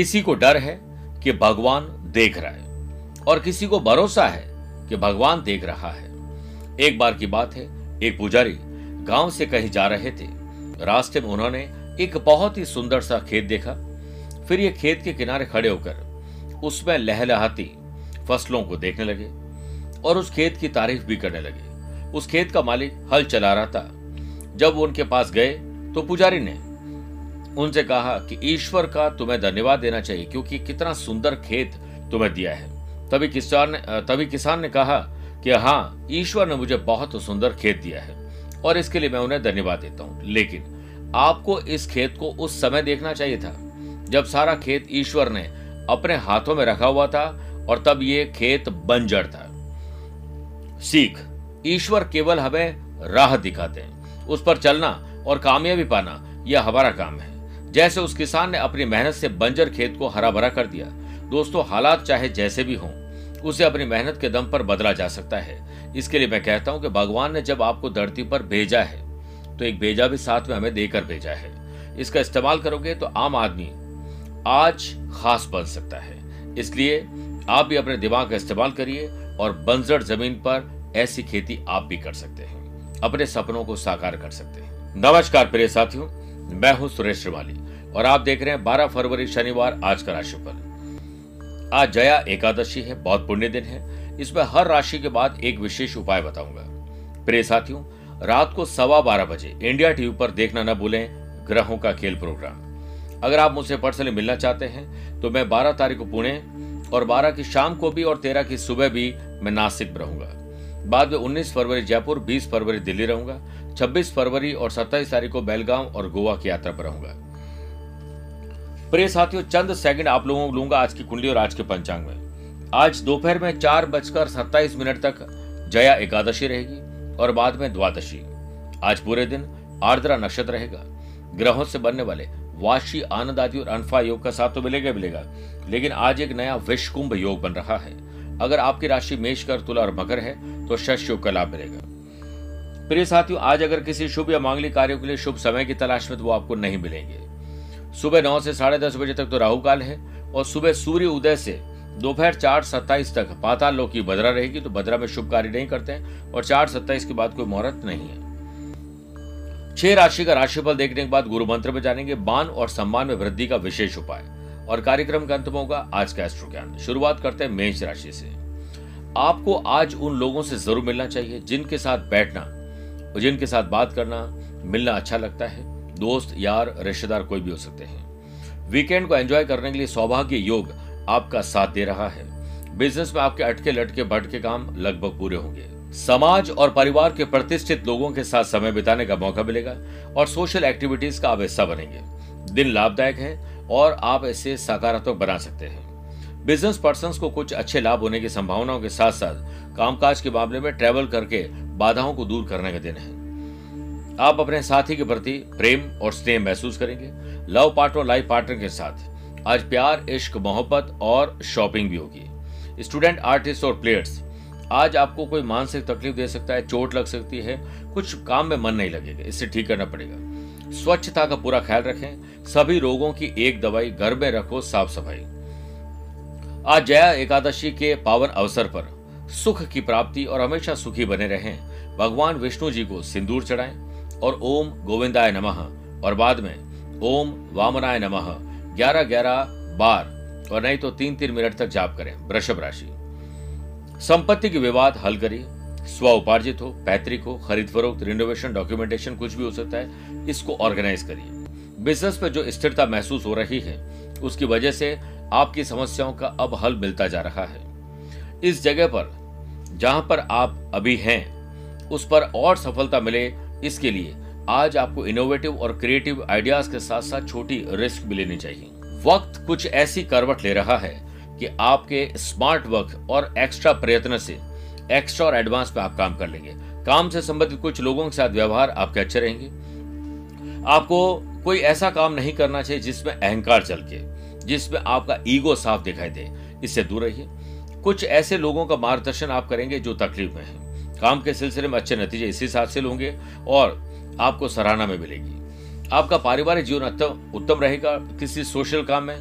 किसी को डर है कि भगवान देख रहा है, और किसी को भरोसा है कि भगवान देख रहा है। एक बार की बात है, एक पुजारी गाँव से कहीं जा रहे थे। रास्ते में उन्होंने एक बहुत ही सुंदर सा खेत देखा। फिर ये खेत के किनारे खड़े होकर उसमें लहलहाती फ़सलों को देखने लगे, और उस खेत की तारीफ़ भी करने लगे। उस खेत का मालिक हल चला रहा था। जब वो उनके पास गए तो पुजारी ने उनसे कहा कि ईश्वर का तुम्हें धन्यवाद देना चाहिए, क्योंकि कितना सुंदर खेत तुम्हें दिया है। तभी किसान ने तभी किसान ने कहा कि हाँ ईश्वर ने मुझे बहुत सुंदर खेत दिया है, और इसके लिए मैं उन्हें धन्यवाद देता हूँ। लेकिन आपको इस खेत को उस समय देखना चाहिए था, जब सारा खेत ईश्वर ने अपने हाथों में रखा हुआ था, और तब ये खेत बंजर था। सीख, ईश्वर केवल हमें राह दिखाते हैं, उस पर चलना और कामयाबी पाना, यह हमारा काम है। जैसे उस किसान ने अपनी मेहनत से बंजर खेत को हरा भरा कर दिया। दोस्तों, हालात चाहे जैसे भी हों, उसे अपनी मेहनत के दम पर बदला जा सकता है। इसके लिए मैं कहता हूँ कि भगवान ने जब आपको धरती पर भेजा है तो एक भेजा भी साथ में हमें देकर भेजा है। इसका इस्तेमाल करोगे तो आम आदमी आज खास बन सकता है। इसलिए आप भी अपने दिमाग का इस्तेमाल करिए और बंजर ज़मीन पर ऐसी खेती आप भी कर सकते हैं। अपने सपनों को साकार कर सकते हैं। नमस्कार प्रिय साथियों, मैं हूँ सुरेश श्रिवाली। और आप देख रहे हैं 12 फरवरी शनिवार आज का राशिफल। आज जया एकादशी है, बहुत पुण्य दिन है। इसमें हर राशि के बाद एक विशेष उपाय बताऊँगा। प्रिय साथियों, रात को सवा बारह बजे इंडिया टीवी पर देखना न भूलें ग्रहों का खेल प्रोग्राम। अगर आप मुझसे पर्सनली मिलना चाहते हैं तो मैं 12 तारीख को पुणे और 12 की शाम को भी और 13 की सुबह भी मैं नासिक रहूँगा। बाद में 19 फरवरी जयपुर 20 फरवरी दिल्ली रहूँगा 26 फरवरी और 27 तारीख को बेलगांव और गोवा की यात्रा पर रहूँगा। प्रिय साथियों, चंद सेकंड आप लोगों को लूँगा आज की कुंडली और आज के पंचांग में। आज दोपहर में चार बजकर सत्ताईस मिनट तक जया एकादशी रहेगी और बाद में द्वादशी। आज पूरे दिन आर्द्रा नक्षत्र रहेगा। ग्रहों से बनने वाले वाशी, आनंद आदि और अनफा योग का साथ तो मिलेगा मिलेगा। लेकिन आज एक नया विश्व कुंभ योग बन रहा है। अगर आपकी राशि मेष कर तुला और मकर है तो शश योग का लाभ मिलेगा। प्रिय साथियों, आज अगर किसी शुभ या मांगलिक कार्यों के लिए शुभ समय की तलाश में तो वो आपको नहीं मिलेंगे। सुबह नौ से साढ़े दस बजे तक तो राहु काल है और सुबह सूर्य उदय से दोपहर चार सत्ताईस तक पाताल लोक की बदरा रहेगी तो बदरा में शुभ कार्य नहीं करते हैं और चार सत्ताईस के बाद कोई मुहूर्त नहीं है। छह राशि का राशिफल देखने के बाद गुरु मंत्र में जानेंगे, मान और सम्मान में वृद्धि का विशेष उपाय। और कार्यक्रम का अंत में होगा आज का एस्ट्रो ज्ञान शुरुआत करते हैं मेष राशि से। आपको आज उन लोगों से ज़रूर मिलना चाहिए जिनके साथ बैठना, जिनके साथ बात करना, मिलना अच्छा लगता है। दोस्त, यार, रिश्तेदार कोई भी हो सकते हैं। वीकेंड को एंजॉय करने के लिए सौभाग्य योग आपका साथ दे रहा है। बिज़नेस में आपके अटके लटके भटके काम लगभग पूरे होंगे। समाज और परिवार के प्रतिष्ठित लोगों के साथ समय बिताने का मौका मिलेगा और सोशल एक्टिविटीज़ का आप हिस्सा बनेंगे। दिन लाभदायक है और आप इसे सकारात्मक बना सकते हैं। बिज़नेस पर्सन को कुछ अच्छे लाभ होने की संभावनाओं के साथ साथ कामकाज के मामले में ट्रेवल करके बाधाओं को दूर करने का दिन है। आप अपने साथी के प्रति प्रेम और स्नेह महसूस करेंगे। लव पार्टनर लाइफ पार्टनर के साथ। आज प्यार, इश्क, मोहब्बत और शॉपिंग भी होगी। स्टूडेंट, आर्टिस्ट और प्लेयर्स, आज आपको कोई मानसिक तकलीफ़ दे सकता है, चोट लग सकती है, कुछ काम में मन नहीं लगेगा, इससे ठीक करना पड़ेगा। स्वच्छता का पूरा ख्याल रखें, सभी रोगों की एक दवाई घर में रखो साफ़ सफ़ाई आज जया एकादशी के पावन अवसर पर, सुख की प्राप्ति और हमेशा सुखी बने रहें। भगवान विष्णु जी को सिंदूर चढ़ाएँ। और ओम गोविंदाय नमः। और बाद में ओम वामनाय नमः। ग्यारह ग्यारह बार। और नहीं तो तीन तीन मिनट तक जाप करें। वृषभ राशि। संपत्ति के विवाद हल करिए। स्व उपार्जित हो, पैतृक हो खरीद फरोख्त रिनोवेशन डॉक्यूमेंटेशन कुछ भी हो सकता है। इसको ऑर्गेनाइज करिए। बिज़नेस पर जो स्थिरता महसूस हो रही है, उसकी वजह से आपकी समस्याओं का अब हल मिलता जा रहा है। इस जगह पर, जहाँ पर आप अभी हैं, उस पर और सफलता मिले इसके लिए आज आपको इनोवेटिव और क्रिएटिव आइडियाज़ के साथ साथ छोटी रिस्क भी लेनी चाहिए। वक्त कुछ ऐसी करवट ले रहा है कि आपके स्मार्ट वर्क और एक्स्ट्रा प्रयत्न से एक्स्ट्रा और एडवांस पे आप काम कर लेंगे। काम से संबंधित कुछ लोगों के साथ व्यवहार आपके अच्छे रहेंगे। आपको कोई ऐसा काम नहीं करना चाहिए जिसमें अहंकार चल के, जिसमें आपका ईगो साफ़ दिखाई दे। इससे दूर रहिए। कुछ ऐसे लोगों का मार्गदर्शन आप करेंगे जो तकलीफ़ में है। काम के सिलसिले में अच्छे नतीजे इसी से हासिल होंगे और आपको सराहना में मिलेगी। आपका पारिवारिक जीवन उत्तम रहेगा। किसी सोशल काम में,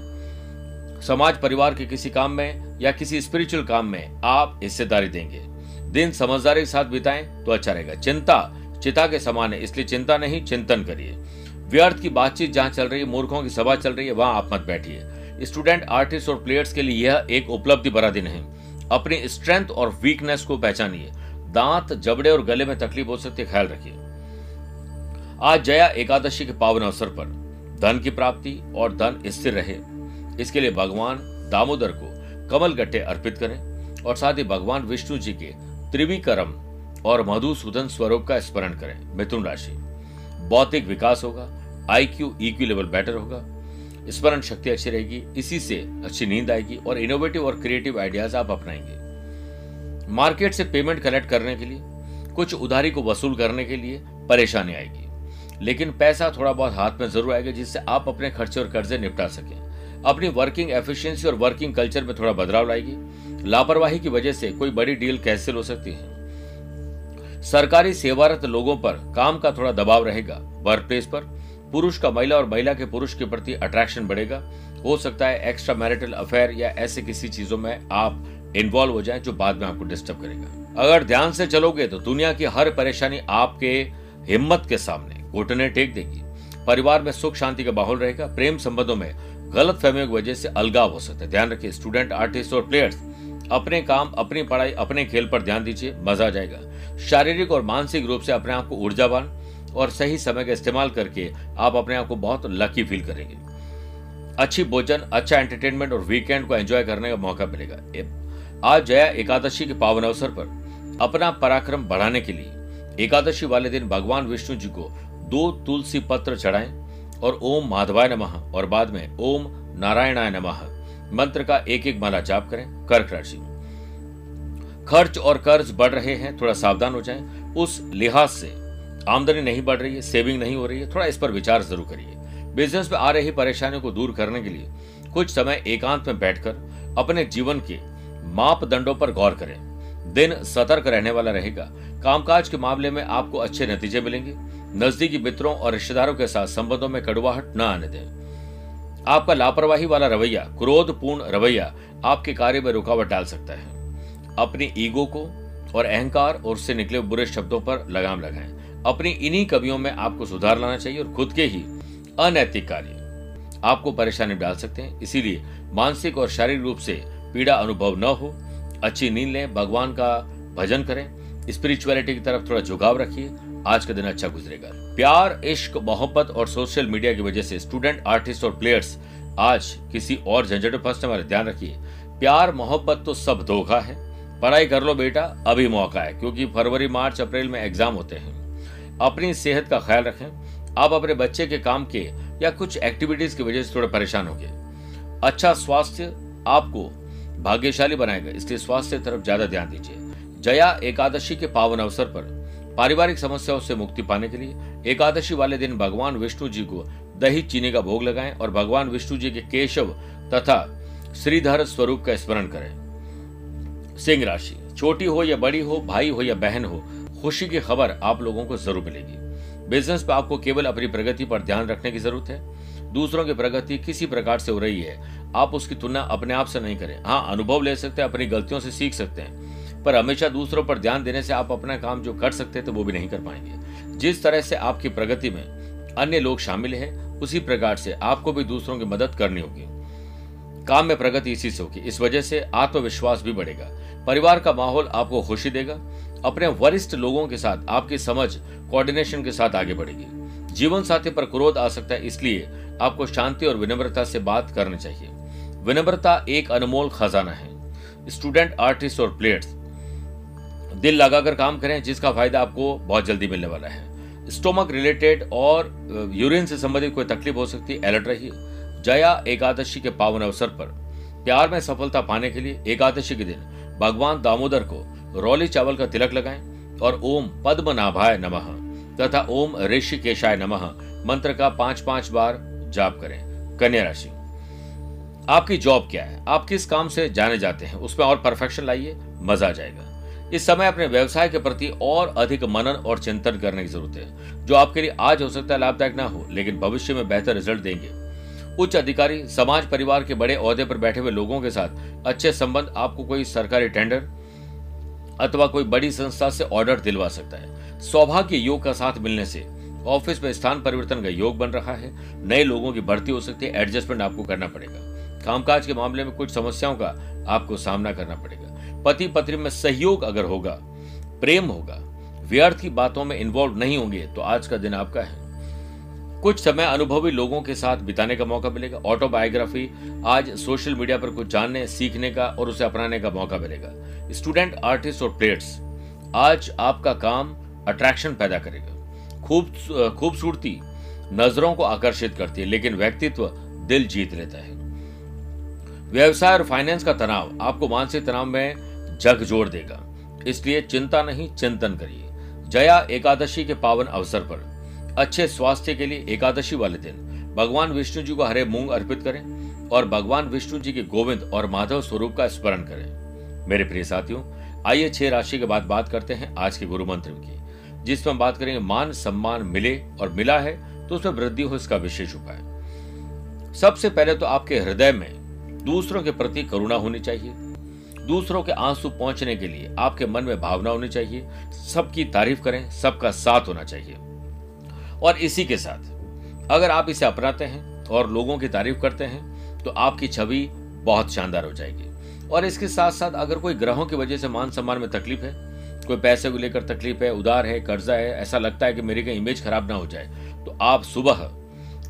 समाज परिवार के किसी काम में या किसी स्पिरिचुअल काम में आप हिस्सेदारी देंगे। दिन समझदारी के साथ बिताएँ तो अच्छा रहेगा। चिंता, चिता के समान है, इसलिए चिंता नहीं, चिंतन करिए। व्यर्थ की बातचीत जहाँ चल रही है, मूर्खों की सभा चल रही है, वहाँ आप मत बैठिए। स्टूडेंट, आर्टिस्ट और प्लेयर्स के लिए यह एक उपलब्धि भरा दिन है। अपनी स्ट्रेंथ और वीकनेस को पहचानिए। दांत जबड़े और गले में तकलीफ़ हो सकती है, ख्याल रखिए। आज जया एकादशी के पावन अवसर पर धन की प्राप्ति और धन स्थिर रहे। इसके लिए भगवान दामोदर को कमल गट्टे अर्पित करें और साथ ही भगवान विष्णु जी के त्रिविक्रम और मधुसूदन स्वरूप का स्मरण करें। मिथुन राशि, बौद्धिक विकास होगा आईक्यू ईक्यू लेवल बेटर होगा। स्मरण शक्ति अच्छी रहेगी, इसी से अच्छी नींद आएगी और इनोवेटिव और क्रिएटिव आइडियाज़ आप अपनाएँगे। मार्केट से पेमेंट कलेक्ट करने के लिए, कुछ उधारी को वसूल करने के लिए परेशानी आएगी। लेकिन पैसा थोड़ा बहुत हाथ में ज़रूर आएगा, जिससे आप अपने खर्चे और कर्जे निपटा सकें। अपनी वर्किंग एफिशिएंसी और वर्किंग कल्चर में थोड़ा बदलाव लाएगी। लापरवाही की वजह से कोई बड़ी डील कैंसिल हो सकती है। सरकारी सेवारत लोगों पर काम का थोड़ा दबाव रहेगा। वर्क प्लेस पर पुरुष का महिला और महिला के पुरुष के प्रति अट्रैक्शन बढ़ेगा। हो सकता है एक्स्ट्रा मैरिटल अफेयर या ऐसे किसी चीज़ों में आप इन्वॉल्व हो जाए जो बाद में आपको डिस्टर्ब करेगा। अगर ध्यान से चलोगे तो दुनिया की हर परेशानी आपके हिम्मत के सामने। घुटने टेक देगी परिवार में सुख शांति का माहौल रहेगा। प्रेम संबंधों में गलत फहमियों की वजह से अलगाव हो सकता है। ध्यान रखिए स्टूडेंट आर्टिस्ट और प्लेयर्स अपने काम, अपनी पढ़ाई, अपने खेल पर ध्यान दीजिए, मज़ा आ जाएगा। शारीरिक और मानसिक रूप से अपने आप को ऊर्जावान और सही समय का इस्तेमाल करके आप अपने आप को बहुत लकी फील करेंगे। अच्छी भोजन अच्छा एंटरटेनमेंट और वीकेंड को एंजॉय करने का मौका मिलेगा। आज जया एकादशी के पावन अवसर पर अपना पराक्रम बढ़ाने के लिए एकादशी वाले दिन भगवान विष्णु जी को दो तुलसी पत्र चढ़ाएँ और ओम माधवाय नमः और बाद में ओम नारायणाय नमः मंत्र का एक एक माला जाप करें। कर्क राशि खर्च और कर्ज बढ़ रहे हैं, थोड़ा सावधान हो जाएँ। उस लिहाज से आमदनी नहीं बढ़ रही है, सेविंग नहीं हो रही है, थोड़ा इस पर विचार ज़रूर करिए। बिज़नेस में आ रही परेशानियों को दूर करने के लिए कुछ समय एकांत में बैठकर अपने जीवन के मापदंडों पर गौर करें। दिन सतर्क रहने वाला रहेगा। कामकाज के मामले में आपको अच्छे नतीजे मिलेंगे। नजदीकी मित्रों और रिश्तेदारों के साथ संबंधों में कड़वाहट न आने दें। आपका लापरवाही वाला रवैया, क्रोधपूर्ण रवैया आपके कार्य में रुकावट डाल सकता है। अपनी ईगो को और अहंकार और उससे निकले बुरे शब्दों पर लगाम लगाएँ। अपनी इन्हीं कवियों में आपको सुधार लाना चाहिए और खुद के ही अनैतिक कार्य आपको परेशानी डाल सकते हैं। इसीलिए मानसिक और शारीरिक रूप से पीड़ा अनुभव न हो, अच्छी नींद लें, भगवान का भजन करें स्पिरिचुअलिटी की तरफ़ थोड़ा झुकाव रखिए, आज का दिन अच्छा गुजरेगा। प्यार, इश्क, मोहब्बत और सोशल मीडिया की वजह से स्टूडेंट आर्टिस्ट और प्लेयर्स आज किसी और झंझट में फंसने वाले ध्यान रखिए। प्यार, मोहब्बत तो सब धोखा है। पढ़ाई कर लो बेटा, अभी मौका है, क्योंकि फरवरी, मार्च, अप्रैल में एग्ज़ाम होते हैं। अपनी सेहत का ख्याल रखें। आप अपने बच्चे के काम के या कुछ एक्टिविटीज़ की वजह से थोड़े परेशान हो गए अच्छा स्वास्थ्य आपको भाग्यशाली बनाएगा इसलिए स्वास्थ्य तरफ़ ज़्यादा ध्यान दीजिए। जया एकादशी के पावन अवसर पर पारिवारिक समस्याओं से मुक्ति पाने के लिए एकादशी वाले दिन भगवान विष्णु जी को दही चीनी का भोग लगाएँ और भगवान विष्णु जी के केशव तथा श्रीधर स्वरूप का स्मरण करें। सिंह राशि, छोटी हो या बड़ी हो, भाई हो या बहन हो, खुशी की खबर आप लोगों को ज़रूर मिलेगी। बिज़नेस पे आपको केवल अपनी प्रगति पर ध्यान रखने की ज़रूरत है। दूसरों की प्रगति किसी प्रकार से हो रही है आप उसकी तुलना अपने आप से नहीं करें। हाँ अनुभव ले सकते हैं, अपनी गलतियों से सीख सकते हैं, पर हमेशा दूसरों पर ध्यान देने से आप अपना काम जो कर सकते थे वो भी नहीं कर पाएँगे। जिस तरह से आपकी प्रगति में अन्य लोग शामिल हैं, उसी प्रकार से आपको भी दूसरों की मदद करनी होगी। काम में प्रगति इसी से होगी। इस वजह से आत्मविश्वास भी बढ़ेगा। परिवार का माहौल आपको खुशी देगा। अपने वरिष्ठ लोगों के साथ आपकी समझ कोऑर्डिनेशन के साथ आगे बढ़ेगी। जीवन साथी पर क्रोध आ सकता है, इसलिए आपको शांति और विनम्रता से बात करनी चाहिए। विनम्रता एक अनमोल खजाना है। स्टूडेंट आर्टिस्ट और प्लेयर्स दिल लगाकर काम करें, जिसका फ़ायदा आपको बहुत जल्दी मिलने वाला है। स्टोमक रिलेटेड और यूरिन से संबंधित कोई तकलीफ़ हो सकती है अलर्ट रहिए। जया एकादशी के पावन अवसर पर। प्यार में सफलता पाने के लिए एकादशी के दिन भगवान दामोदर को रौली चावल का तिलक लगाएँ और ओम पद्मनाभाय नमः तथा ओम ऋषिकेशाय नमः मंत्र का पाँच पाँच बार जाप करें। कन्या राशि। आपकी जॉब क्या है? आप किस काम से जाने जाते हैं? उसमें और परफेक्शन लाइए, मज़ा आ जाएगा। इस समय अपने व्यवसाय के प्रति और अधिक मनन और चिंतन करने की ज़रूरत है। जो आपके लिए आज हो सकता है लाभदायक ना हो, लेकिन भविष्य में बेहतर रिज़ल्ट देंगे। उच्च अधिकारी, समाज, परिवार के बड़े औहदे पर बैठे हुए लोगों के साथ अच्छे संबंध, आपको कोई सरकारी टेंडर अथवा कोई बड़ी संस्था से ऑर्डर दिलवा सकता है। सौभाग्य योग का साथ मिलने से ऑफ़िस में स्थान परिवर्तन का योग बन रहा है। नए लोगों की भर्ती हो सकती है एडजस्टमेंट आपको करना पड़ेगा। कामकाज के मामले में कुछ समस्याओं का आपको सामना करना पड़ेगा। पति पत्नी में सहयोग अगर होगा, प्रेम होगा, व्यर्थ की बातों में इन्वॉल्व नहीं होंगे तो आज का दिन आपका है। कुछ समय अनुभवी लोगों के साथ बिताने का मौका मिलेगा ऑटोबायोग्राफी आज सोशल मीडिया पर कुछ जानने, सीखने का और उसे अपनाने का मौका मिलेगा। स्टूडेंट आर्टिस्ट और प्लेयर्स आज आपका काम अट्रैक्शन पैदा करेगा। खूब, खूबसूरती नज़रों को आकर्षित करती है, लेकिन व्यक्तित्व दिल जीत लेता है। व्यवसाय और फाइनेंस का तनाव आपको मानसिक तनाव में जग जोड़ देगा। इसलिए चिंता नहीं, चिंतन करिए। जया एकादशी के पावन अवसर पर। अच्छे स्वास्थ्य के लिए एकादशी वाले दिन। भगवान विष्णु जी को हरे मूंग अर्पित करें और भगवान विष्णु जी के गोविंद और माधव स्वरूप का स्मरण करें। मेरे प्रिय साथियों, आइए छह राशि के बाद बात करते हैं आज के गुरु मंत्र की जिसमें बात करेंगे, मान सम्मान मिले और मिला है तो उसमें वृद्धि हो इसका विशेष उपाय। सबसे पहले तो आपके हृदय में दूसरों के प्रति करुणा होनी चाहिए। दूसरों के आँसू पहुँचने के लिए आपके मन में भावना होनी चाहिए। सबकी तारीफ़ करें, सबका साथ होना चाहिए। और इसी के साथ, अगर आप इसे अपनाते हैं और लोगों की तारीफ़ करते हैं तो आपकी छवि बहुत शानदार हो जाएगी। और इसके साथ साथ अगर कोई ग्रहों की वजह से मान सम्मान में तकलीफ़ है, कोई पैसे को लेकर तकलीफ़ है, उदार है, कर्जा है, ऐसा लगता है कि मेरी कहीं इमेज खराब ना हो जाए तो आप सुबह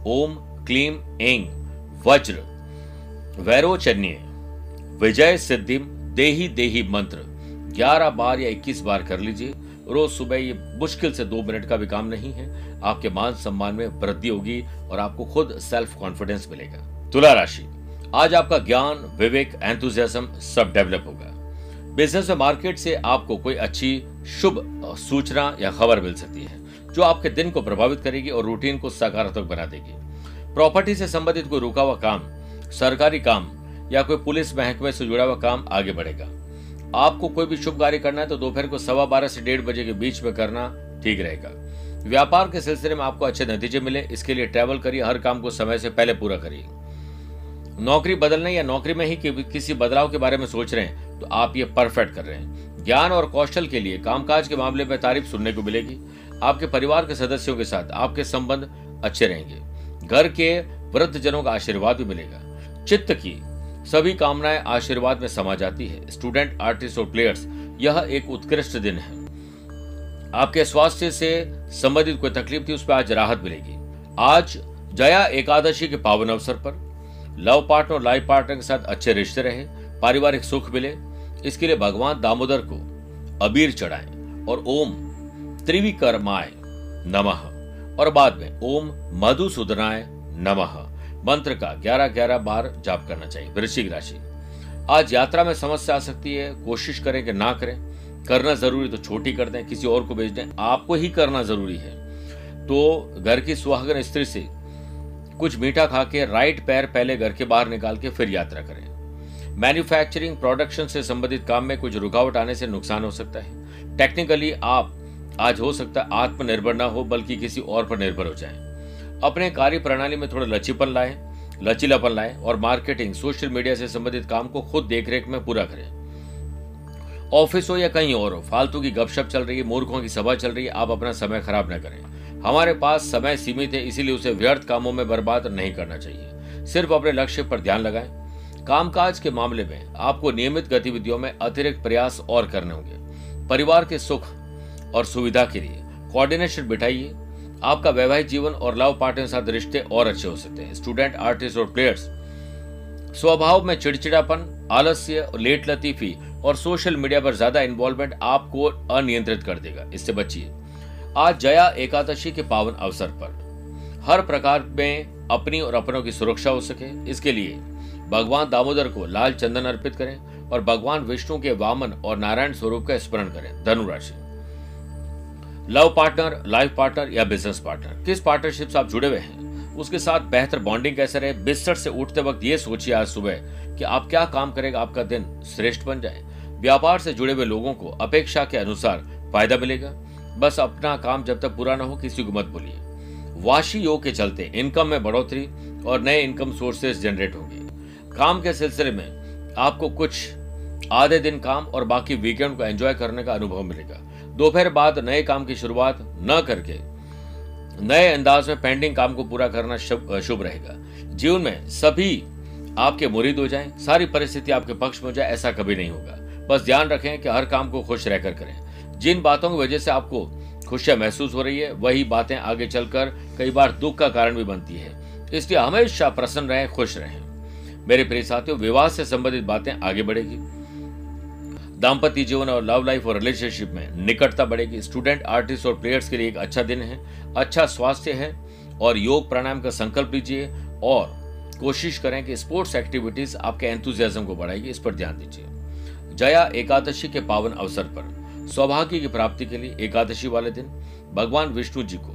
ओम, क्लीम एंग वज्र वैरोचन्य विजय सिद्धिम देही देही मंत्र। 11 बार या 21 बार कर लीजिए। रोज सुबह ये मुश्किल से दो मिनट का भी काम नहीं है। आपके मान सम्मान में वृद्धि होगी और आपको खुद सेल्फ कॉन्फिडेंस मिलेगा। तुला राशि। आज आपका ज्ञान, विवेक एंथुजियाज्म सब डेवलप होगा। बिज़नेस में मार्केट से आपको कोई अच्छी, शुभ सूचना या खबर मिल सकती है, जो आपके दिन को प्रभावित करेगी और रूटीन को सकारात्मक बना देगी। प्रॉपर्टी से संबंधित कोई रुका हुआ काम सरकारी काम या कोई पुलिस महकमे से जुड़ा हुआ काम आगे बढ़ेगा। आपको कोई भी शुभ कार्य करना है तो दोपहर को सवा बारह से डेढ़ बजे के बीच में करना ठीक रहेगा। व्यापार के सिलसिले में आपको अच्छे नतीजे मिले, इसके लिए ट्रैवल करिए, हर काम को समय से पहले पूरा करिए। नौकरी बदलने या नौकरी में ही किसी बदलाव के बारे में सोच रहे हैं तो आप ये परफेक्ट कर रहे हैं। ज्ञान और कौशल के लिए कामकाज के मामले में तारीफ़ सुनने को मिलेगी। आपके परिवार के सदस्यों के साथ आपके संबंध अच्छे रहेंगे। घर के वृद्ध जनों का आशीर्वाद भी मिलेगा। चित्त की सभी कामनाएँ आशीर्वाद में समा जाती है। स्टूडेंट आर्टिस्ट और प्लेयर्स यह एक उत्कृष्ट दिन है। आपके स्वास्थ्य से संबंधित कोई तकलीफ़ थी, उस पर आज राहत मिलेगी। आज जया एकादशी के पावन अवसर पर लव पार्टनर और लाइफ पार्टनर के साथ अच्छे रिश्ते रहे, पारिवारिक सुख मिले। इसके लिए भगवान दामोदर को अबीर चढ़ाएँ और ओम त्रिविकर्माय नमः। और बाद में ओम मधुसूदनाय नमः। मंत्र का ग्यारह ग्यारह बार जाप करना चाहिए, वृश्चिक राशि। आज यात्रा में समस्या आ सकती है, कोशिश करें कि ना करें। करना ज़रूरी तो छोटी कर दें, किसी और को भेज दें। आपको ही करना ज़रूरी है। तो घर की सुहागन स्त्री से कुछ मीठा खा के राइट पैर पहले घर के बाहर निकाल के फिर यात्रा करें। मैन्युफैक्चरिंग, प्रोडक्शन से संबंधित काम में कुछ रुकावट आने से नुकसान हो सकता है। टेक्निकली आप, आज हो सकता है आत्मनिर्भर ना हो, बल्कि किसी और पर निर्भर हो जाए। अपने कार्य प्रणाली में थोड़ा लचीपन लाए, लचीलापन लाए और मार्केटिंग, सोशल मीडिया से संबंधित काम को खुद देखरेख में पूरा करें। ऑफ़िस हो या कहीं और हो, फालतू की गपशप चल रही है, मूर्खों की सभा चल रही है, आप अपना समय खराब न करें। हमारे पास समय सीमित है, इसीलिए उसे व्यर्थ कामों में बर्बाद नहीं करना चाहिए। सिर्फ़ अपने लक्ष्य पर ध्यान लगाएँ। कामकाज के मामले में आपको नियमित गतिविधियों में अतिरिक्त प्रयास और करने होंगे। परिवार के सुख और सुविधा के लिए कोऑर्डिनेशन बिठाइए। आपका वैवाहिक जीवन और लव पार्टनर के साथ रिश्ते और अच्छे हो सकते हैं। स्टूडेंट आर्टिस्ट और प्लेयर्स स्वभाव में चिड़चिड़ापन, आलस्य लेट लतीफी और सोशल मीडिया पर ज़्यादा इन्वॉल्वमेंट आपको अनियंत्रित कर देगा। इससे बचिए। आज जया एकादशी के पावन अवसर पर। हर प्रकार में अपनी और अपनों की सुरक्षा हो सके। इसके लिए भगवान दामोदर को लाल चंदन अर्पित करें और भगवान विष्णु के वामन और नारायण स्वरूप का स्मरण करें। धनुराशि। लव पार्टनर, लाइफ पार्टनर या बिज़नेस पार्टनर। किस पार्टनरशिप से आप जुड़े हुए हैं? उसके साथ बेहतर बॉन्डिंग कैसे रहे? बिस्तर से उठते वक्त ये सोचिए आज सुबह कि आप क्या काम करेगा, आपका दिन श्रेष्ठ बन जाए। व्यापार से जुड़े हुए लोगों को अपेक्षा के अनुसार फ़ायदा मिलेगा। बस अपना काम जब तक पूरा ना हो, किसी को मत बोलिए वाशी योग के चलते इनकम में बढ़ोतरी और नए इनकम सोर्सेज जनरेट होंगे। काम के सिलसिले में आपको कुछ आधे दिन काम और बाकी वीकेंड को एंजॉय करने का अनुभव मिलेगा। दोपहर बाद नए काम की शुरुआत न करके नए अंदाज में पेंडिंग काम को पूरा करना शुभ रहेगा। जीवन में सभी आपके मुरीद हो जाएँ, सारी परिस्थिति आपके पक्ष में हो जाए, ऐसा कभी नहीं होगा। बस ध्यान रखें कि हर काम को खुश रहकर करें। जिन बातों की वजह से आपको खुशियाँ महसूस हो रही है, वही बातें आगे चलकर कई बार दुख का कारण भी बनती है। इसलिए हमेशा प्रसन्न रहें, खुश रहें। मेरे प्रिय साथियों, विवाह से संबंधित बातें आगे बढ़ेगी। दाम्पत्य जीवन और लव लाइफ और रिलेशनशिप में निकटता बढ़ेगी। स्टूडेंट आर्टिस्ट और प्लेयर्स के लिए एक अच्छा दिन है। अच्छा स्वास्थ्य है और योग प्राणायाम का संकल्प लीजिए और कोशिश करें कि स्पोर्ट्स एक्टिविटीज़ आपके एंथुजियाज्म को बढ़ाएगी इस पर ध्यान दीजिए। जया एकादशी के पावन अवसर पर। सौभाग्य की प्राप्ति के लिए एकादशी वाले दिन। भगवान विष्णु जी को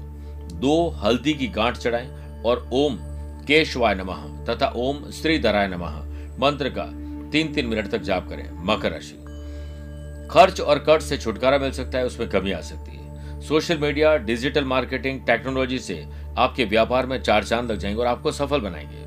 दो हल्दी की गांठ चढ़ाएँ और ओम केशवाय नमः तथा ओम श्रीधराय नमः मंत्र का तीन तीन मिनट तक जाप करें। मकर राशि। खर्च और कर्ज से छुटकारा मिल सकता है, उसमें कमी आ सकती है। Social media, digital marketing, technology से आपके व्यापार में चार चाँद लग जाएँगे और आपको सफल बनाएँगे।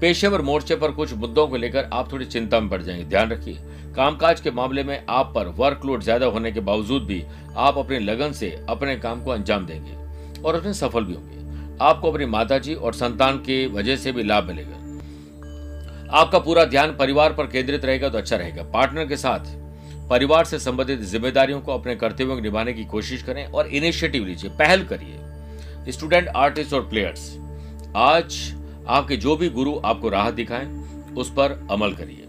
पेशेवर मोर्चे पर कुछ मुद्दों को लेकर आप थोड़ी चिंता में पड़ जाएँगे। ध्यान रखिए, कामकाज के मामले में आप पर वर्कलोड ज़्यादा होने के बावजूद भी आप अपने लगन से अपने काम को अंजाम देंगे और उसमें सफल भी होंगे। आपको अपनी माताजी और संतान की वजह से भी लाभ मिलेगा। आपका पूरा ध्यान परिवार पर केंद्रित रहेगा तो अच्छा रहेगा। पार्टनर के साथ परिवार से संबंधित जिम्मेदारियों को अपने कर्तव्यों को निभाने की कोशिश करें और इनिशिएटिव लीजिए, पहल करिए। स्टूडेंट आर्टिस्ट और प्लेयर्स आज आपके जो भी गुरु आपको राह दिखाएँ, उस पर अमल करिए।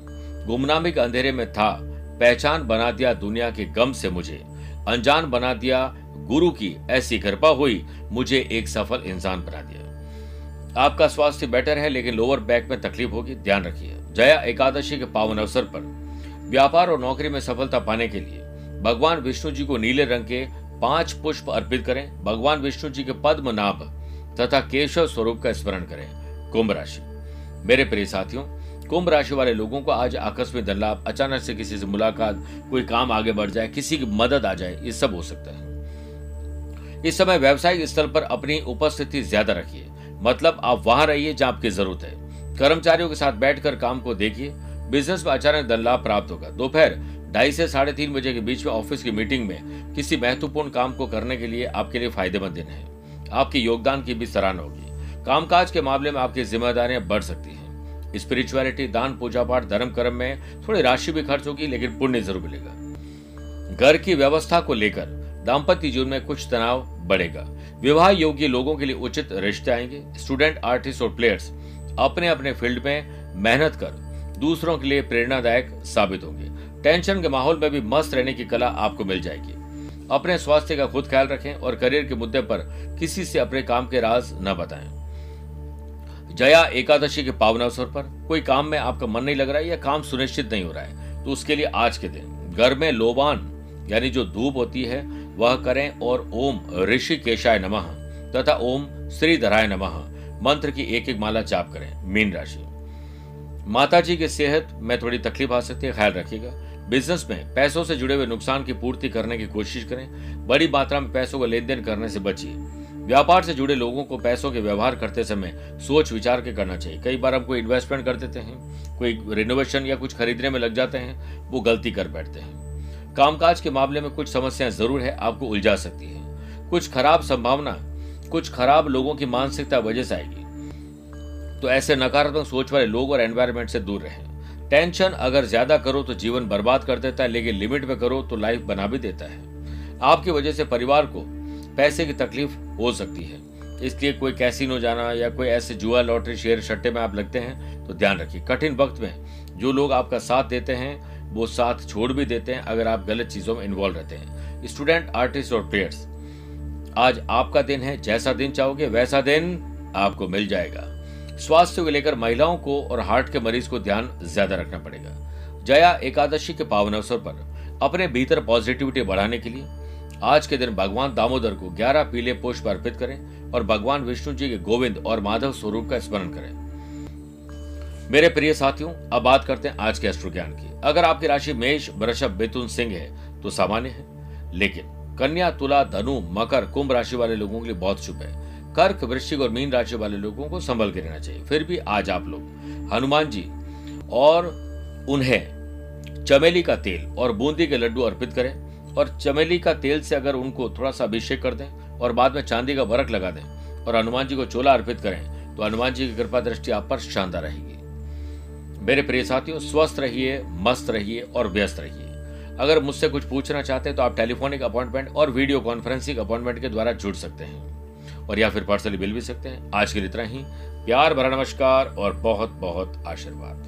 गुमनामी के अंधेरे में था, पहचान बना दिया दुनिया के गम से मुझे। अनजान बना दिया गुरु की ऐसी कृपा हुई, मुझे एक सफल इंसान बना दिया। आपका स्वास्थ्य बेटर है, लेकिन लोअर बैक में तकलीफ़ होगी, ध्यान रखिए। जया एकादशी के पावन अवसर पर व्यापार और नौकरी में सफलता पाने के लिए भगवान विष्णु जी को नीले रंग के पाँच पुष्प अर्पित करें। भगवान विष्णु जी के पद्म नाभ तथा केशव स्वरूप का स्मरण करें। कुंभ राशि। मेरे प्रिय साथियों, कुंभ राशि वाले लोगों को आज आकस्मिक धन लाभ अचानक से किसी से मुलाकात, कोई काम आगे बढ़ जाए, किसी की मदद आ जाए, ये सब हो सकता है। इस समय व्यवसायिक स्तर पर अपनी उपस्थिति ज़्यादा रखिए। मतलब आप वहाँ रहिए जहाँ आपकी ज़रूरत है। कर्मचारियों के साथ बैठकर काम को देखिए बिज़नेस में अचानक धन लाभ प्राप्त होगा। दोपहर ढाई से साढ़े तीन बजे के बीच में ऑफ़िस की मीटिंग में किसी महत्वपूर्ण काम को करने के लिए आपके लिए फ़ायदेमंद दिन है। आपके योगदान की भी सराहना होगी। कामकाज के मामले में आपकी जिम्मेदारियाँ बढ़ सकती हैं। स्पिरिचुअलिटी, दान पूजा पाठ धर्म कर्म में थोड़ी राशि भी खर्च होगी, लेकिन पुण्य ज़रूर मिलेगा। घर की व्यवस्था को लेकर दाम्पत्य जीवन में कुछ तनाव बढ़ेगा। विवाह योग्य लोगों के लिए उचित रिश्ते आएँगे। स्टूडेंट, आर्टिस्ट और प्लेयर्स अपने अपने फ़ील्ड में मेहनत कर दूसरों के लिए प्रेरणादायक साबित होंगे। टेंशन के माहौल में भी मस्त रहने की कला आपको मिल जाएगी। अपने स्वास्थ्य का खुद ख्याल रखें और करियर के मुद्दे पर किसी से अपने काम के राज न बताएँ। जया एकादशी के पावन अवसर पर, कोई काम में आपका मन नहीं लग रहा है या काम सुनिश्चित नहीं हो रहा है तो उसके लिए आज के दिन। घर में लोबान, यानी जो धूप होती है, वह करें और ओम ऋषि केशाय नमः तथा ओम श्रीधराय नमः, मंत्र की एक एक माला जाप करें, मीन राशि। माता जी की सेहत, में थोड़ी तकलीफ़ आ सकती है, ख्याल रखिएगा। बिज़नेस में पैसों से जुड़े हुए नुकसान की पूर्ति करने की कोशिश करें। बड़ी मात्रा में पैसों का लेन देन करने से बचिए। व्यापार से जुड़े लोगों को पैसों के व्यवहार करते समय सोच विचार के करना चाहिए। कई बार हम कोई इन्वेस्टमेंट कर देते हैं, कोई रिनोवेशन या कुछ खरीदने में लग जाते हैं, वो गलती कर बैठते हैं। कामकाज के मामले में कुछ समस्याएँ ज़रूर है, आपको उलझा सकती है। कुछ खराब संभावना, कुछ खराब लोगों की मानसिकता वजह से आएगी। तो ऐसे नकारात्मक सोच वाले लोग और एनवायरमेंट से दूर रहें। टेंशन अगर ज़्यादा करो तो जीवन बर्बाद कर देता है, लेकिन लिमिट में करो तो लाइफ बना भी देता है। आपकी वजह से परिवार को पैसे की तकलीफ़ हो सकती है। इसलिए कोई कैसीनो जाना या कोई ऐसे जुआ लॉटरी शेयर सट्टे में आप लगते हैं तो ध्यान रखिए, कठिन वक्त में जो लोग आपका साथ देते हैं, वो साथ छोड़ भी देते हैं, अगर आप गलत चीज़ों में इन्वॉल्व रहते हैं। स्टूडेंट आर्टिस्ट और प्लेयर्स आज आपका दिन है, जैसा दिन चाहोगे, वैसा दिन आपको मिल जाएगा। स्वास्थ्य को लेकर महिलाओं को और हार्ट के मरीज़ को ध्यान ज़्यादा रखना पड़ेगा। जया एकादशी के पावन अवसर पर अपने भीतर पॉजिटिविटी बढ़ाने के लिए आज के दिन भगवान दामोदर को ग्यारह पीले पुष्प अर्पित करें और भगवान विष्णु जी के गोविंद और माधव स्वरूप का स्मरण करें। मेरे प्रिय साथियों, अब बात करते हैं आज के अष्ट ज्ञान की। अगर आपकी राशि मेष, वृषभ, मिथुन, सिंह है तो सामान्य है। लेकिन कन्या, तुला, धनु, मकर, कुंभ राशि वाले लोगों के लिए बहुत शुभ है। कर्क वृश्चिक और मीन राशि वाले लोगों को संभल के रहना चाहिए। फिर भी आज आप लोग, हनुमान जी और उन्हें चमेली का तेल और बूंदी के लड्डू अर्पित करें और चमेली का तेल से अगर उनको थोड़ा सा अभिषेक कर दें और बाद में चांदी का वर्क लगा दें और हनुमान जी को चोला अर्पित करें तो हनुमान जी की कृपा दृष्टि आप पर शानदार रहेगी। मेरे प्रिय साथियों, स्वस्थ रहिए, मस्त रहिए और व्यस्त रहिए। अगर मुझसे कुछ पूछना चाहते हैं तो आप टेलीफोनिक अपॉइंटमेंट और वीडियो कॉन्फ्रेंसिंग अपॉइंटमेंट के द्वारा जुड़ सकते हैं। और या फिर पर्सनली मिल भी सकते हैं। आज के लिए इतना ही। प्यार, भरा नमस्कार और बहुत बहुत आशीर्वाद।